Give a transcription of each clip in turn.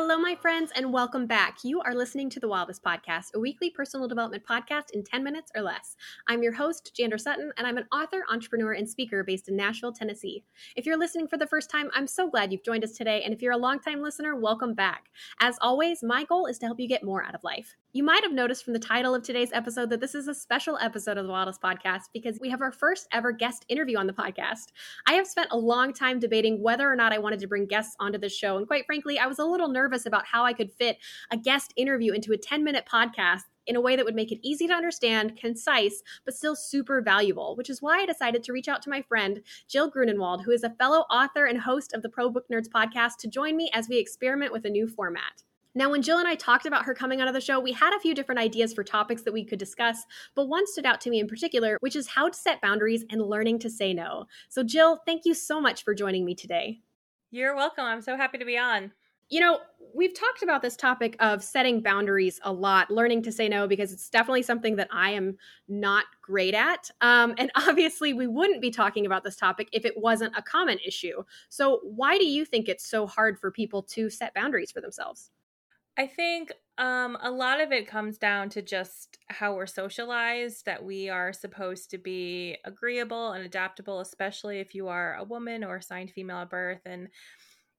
Hello, my friends, and welcome back. You are listening to the Wildest Podcast, a weekly personal development podcast in 10 minutes or less. I'm your host, Jandra Sutton, and I'm an author, entrepreneur, and speaker based in Nashville, Tennessee. If you're listening for the first time, I'm so glad you've joined us today, and if you're a longtime listener, welcome back. As always, my goal is to help you get more out of life. You might have noticed from the title of today's episode that this is a special episode of the Wildest Podcast because we have our first ever guest interview on the podcast. I have spent a long time debating whether or not I wanted to bring guests onto the show, and quite frankly, I was a little nervous about how I could fit a guest interview into a 10 minute podcast in a way that would make it easy to understand, concise, but still super valuable, which is why I decided to reach out to my friend, Jill Grunenwald, who is a fellow author and host of the Pro Book Nerds podcast, to join me as we experiment with a new format. Now, when Jill and I talked about her coming onto the show, we had a few different ideas for topics that we could discuss, but one stood out to me in particular, which is how to set boundaries and learning to say no. So, Jill, thank you so much for joining me today. You're welcome. I'm so happy to be on. You know, we've talked about this topic of setting boundaries a lot, learning to say no, because it's definitely something that I am not great at. Um, and obviously, we wouldn't be talking about this topic if it wasn't a common issue. So, why do you think it's so hard for people to set boundaries for themselves? I think um, a lot of it comes down to just how we're socialized, that we are supposed to be agreeable and adaptable, especially if you are a woman or assigned female at birth. And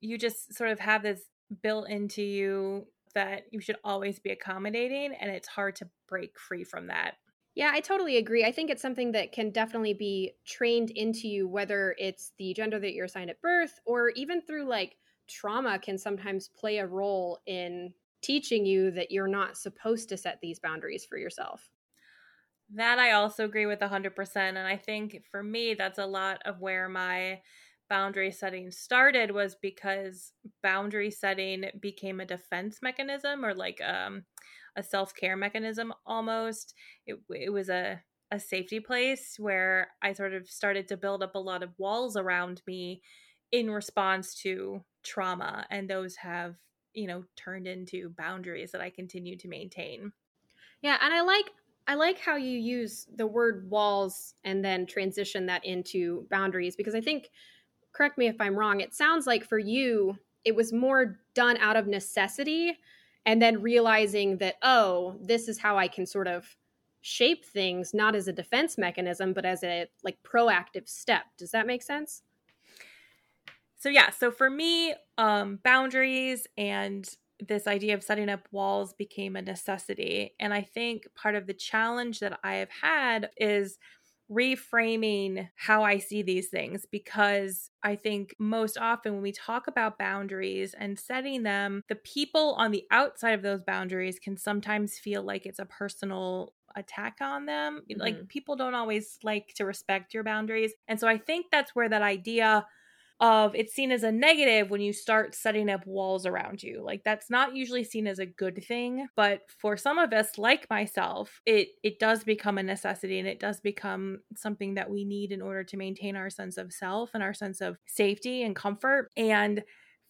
you just sort of have this built into you that you should always be accommodating, and it's hard to break free from that. Yeah, I totally agree. I think it's something that can definitely be trained into you, whether it's the gender that you're assigned at birth or even through like trauma can sometimes play a role in teaching you that you're not supposed to set these boundaries for yourself. That I also agree with 100%. And I think for me, that's a lot of where my boundary setting started was because boundary setting became a defense mechanism or like um, a self-care mechanism almost it, it was a, a safety place where i sort of started to build up a lot of walls around me in response to trauma and those have you know turned into boundaries that i continue to maintain. Yeah and i like i like how you use the word walls and then transition that into boundaries because i think correct me if i'm wrong it sounds like for you it was more done out of necessity and then realizing that oh this is how i can sort of shape things not as a defense mechanism but as a like proactive step. Does that make sense so yeah so for me um boundaries and this idea of setting up walls became a necessity and i think part of the challenge that i have had is reframing how I see these things because I think most often when we talk about boundaries and setting them, the people on the outside of those boundaries can sometimes feel like it's a personal attack on them. Mm-hmm. Like people don't always like to respect your boundaries. And so I think that's where that idea of it's seen as a negative when you start setting up walls around you. Like that's not usually seen as a good thing, but for some of us like myself, it it does become a necessity and it does become something that we need in order to maintain our sense of self and our sense of safety and comfort. And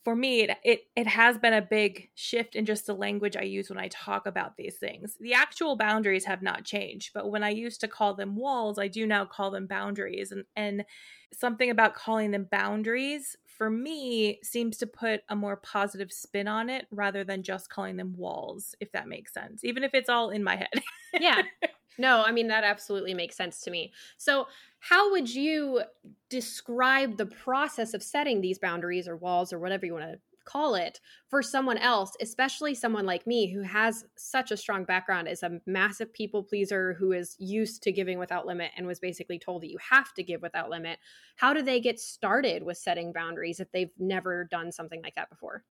for me, it, it, it has been a big shift in just the language I use when I talk about these things. The actual boundaries have not changed, but when I used to call them walls, I do now call them boundaries. And and something about calling them boundaries for me seems to put a more positive spin on it rather than just calling them walls if that makes sense even if it's all in my head yeah no i mean that absolutely makes sense to me so how would you describe the process of setting these boundaries or walls or whatever you want to call it for someone else, especially someone like me who has such a strong background as a massive people pleaser who is used to giving without limit and was basically told that you have to give without limit. How do they get started with setting boundaries if they've never done something like that before?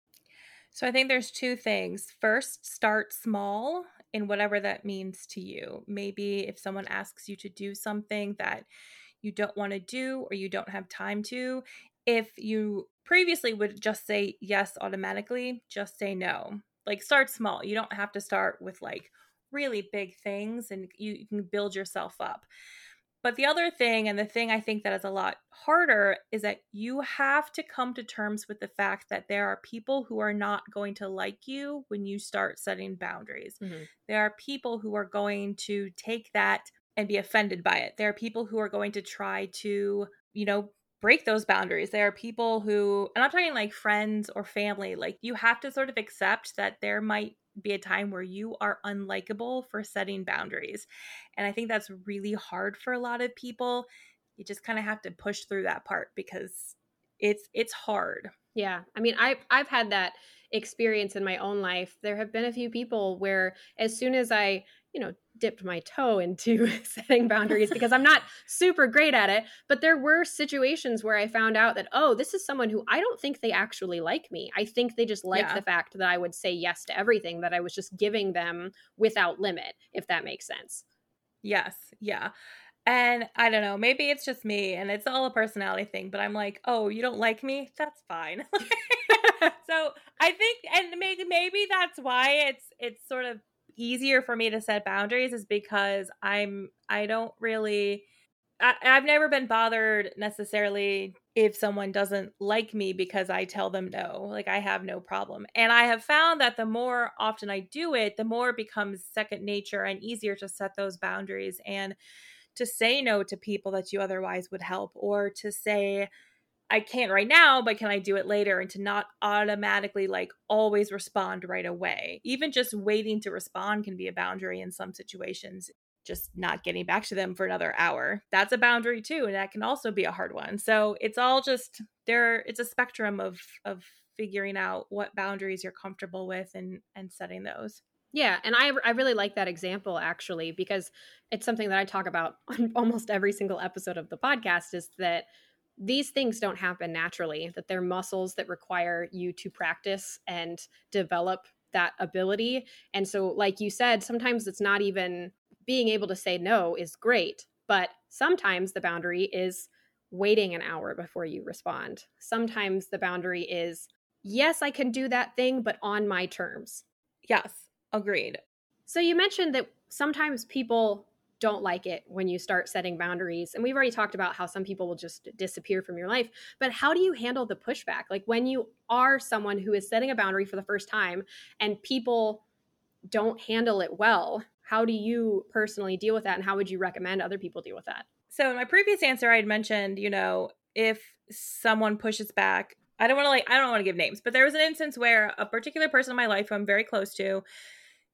So I think there's two things. First, start small in whatever that means to you. Maybe if someone asks you to do something that you don't want to do or you don't have time to, if you previously would just say yes automatically, just say no. Like start small. You don't have to start with like really big things and you, you can build yourself up. But the other thing, and the thing I think that is a lot harder, is that you have to come to terms with the fact that there are people who are not going to like you when you start setting boundaries. Mm-hmm. There are people who are going to take that and be offended by it. There are people who are going to try to, you know, break those boundaries. There are people who, and I'm talking like friends or family, like you have to sort of accept that there might be a time where you are unlikable for setting boundaries. And I think that's really hard for a lot of people. You just kind of have to push through that part because it's it's hard. Yeah. I mean, I I've had that experience in my own life. There have been a few people where as soon as I you know, dipped my toe into setting boundaries because I'm not super great at it. But there were situations where I found out that, oh, this is someone who I don't think they actually like me. I think they just like yeah. the fact that I would say yes to everything, that I was just giving them without limit, if that makes sense. Yes. Yeah. And I don't know, maybe it's just me and it's all a personality thing, but I'm like, oh, you don't like me? That's fine. so I think, and maybe maybe that's why it's it's sort of easier for me to set boundaries is because I'm I don't really I, I've never been bothered necessarily if someone doesn't like me because I tell them no. Like I have no problem. And I have found that the more often I do it, the more it becomes second nature and easier to set those boundaries and to say no to people that you otherwise would help or to say I can't right now, but can I do it later? And to not automatically like always respond right away. Even just waiting to respond can be a boundary in some situations. Just not getting back to them for another hour. That's a boundary too. And that can also be a hard one. So it's all just there, it's a spectrum of of figuring out what boundaries you're comfortable with and and setting those. Yeah, and I I really like that example actually because it's something that I talk about on almost every single episode of the podcast is that these things don't happen naturally that they're muscles that require you to practice and develop that ability. And so like you said sometimes it's not even being able to say no is great but sometimes the boundary is waiting an hour before you respond. Sometimes the boundary is yes i can do that thing but on my terms. Yes agreed. So you mentioned that sometimes people don't like it when you start setting boundaries. And we've already talked about how some people will just disappear from your life. But how do you handle the pushback? Like when you are someone who is setting a boundary for the first time and people don't handle it well, how do you personally deal with that? And how would you recommend other people deal with that? So, in my previous answer, I had mentioned, you know, if someone pushes back, I don't want to like, I don't want to give names, but there was an instance where a particular person in my life who I'm very close to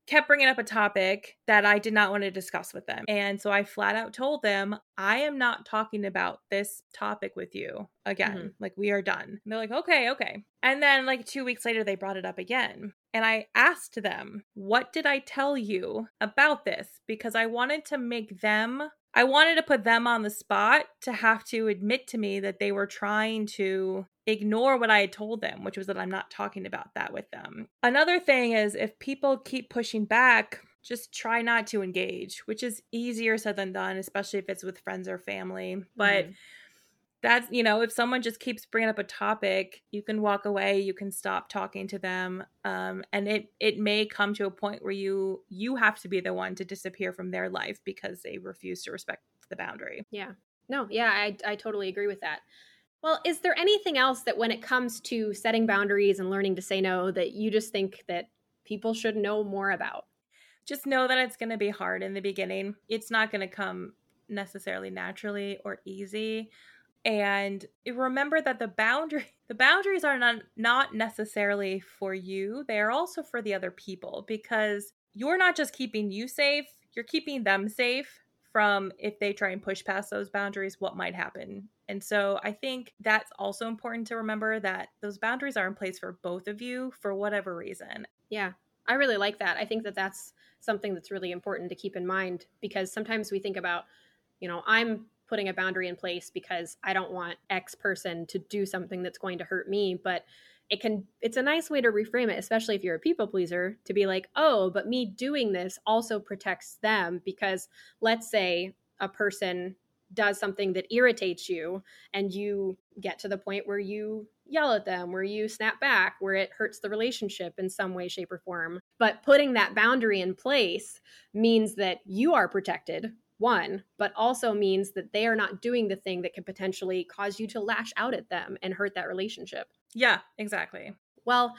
kept bringing up a topic that I did not want to discuss with them. And so I flat out told them, I am not talking about this topic with you again. Mm-hmm. Like, we are done. And they're like, okay, okay. And then, like, two weeks later, they brought it up again. And I asked them, what did I tell you about this? Because I wanted to make them I wanted to put them on the spot to have to admit to me that they were trying to ignore what I had told them, which was that I'm not talking about that with them. Another thing is if people keep pushing back, just try not to engage, which is easier said than done, especially if it's with friends or family. But mm-hmm. that's, you know, if someone just keeps bringing up a topic, you can walk away, you can stop talking to them. Um, and it, it may come to a point where you, you have to be the one to disappear from their life because they refuse to respect the boundary. Yeah. No, yeah, I, I totally agree with that. Well, is there anything else that when it comes to setting boundaries and learning to say no that you just think that people should know more about? Just know that it's going to be hard in the beginning. It's not going to come necessarily naturally or easy. And remember that the boundary the boundaries are not not necessarily for you. They are also for the other people because you're not just keeping you safe, you're keeping them safe from if they try and push past those boundaries, what might happen and so I think that's also important to remember that those boundaries are in place for both of you for whatever reason. Yeah, I really like that. I think that that's something that's really important to keep in mind because sometimes we think about, you know, I'm putting a boundary in place because I don't want X person to do something that's going to hurt me, but it can it's a nice way to reframe it especially if you're a people pleaser to be like oh but me doing this also protects them because let's say a person does something that irritates you and you get to the point where you yell at them, where you snap back, where it hurts the relationship in some way, shape, or form. But putting that boundary in place means that you are protected, one, but also means that they are not doing the thing that could potentially cause you to lash out at them and hurt that relationship. Yeah, exactly. Well,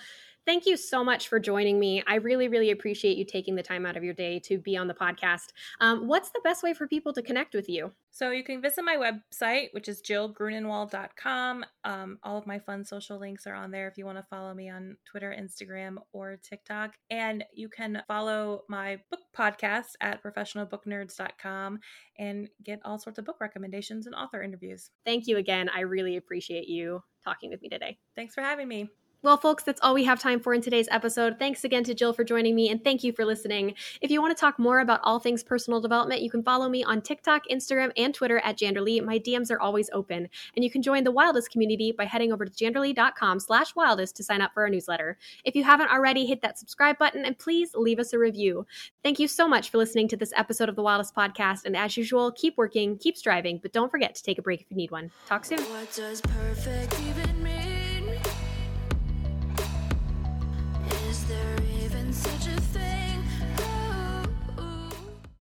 Thank you so much for joining me. I really, really appreciate you taking the time out of your day to be on the podcast. Um, what's the best way for people to connect with you? So you can visit my website, which is jillgrunenwald.com. Um, all of my fun social links are on there if you want to follow me on Twitter, Instagram, or TikTok. And you can follow my book podcast at professionalbooknerds.com and get all sorts of book recommendations and author interviews. Thank you again. I really appreciate you talking with me today. Thanks for having me. Well, folks, that's all we have time for in today's episode. Thanks again to Jill for joining me, and thank you for listening. If you want to talk more about all things personal development, you can follow me on TikTok, Instagram, and Twitter at Jandralee. My DMs are always open. And you can join the Wildest community by heading over to jandralee.com slash wildest to sign up for our newsletter. If you haven't already, hit that subscribe button and please leave us a review. Thank you so much for listening to this episode of the Wildest Podcast. And as usual, keep working, keep striving, but don't forget to take a break if you need one. Talk soon.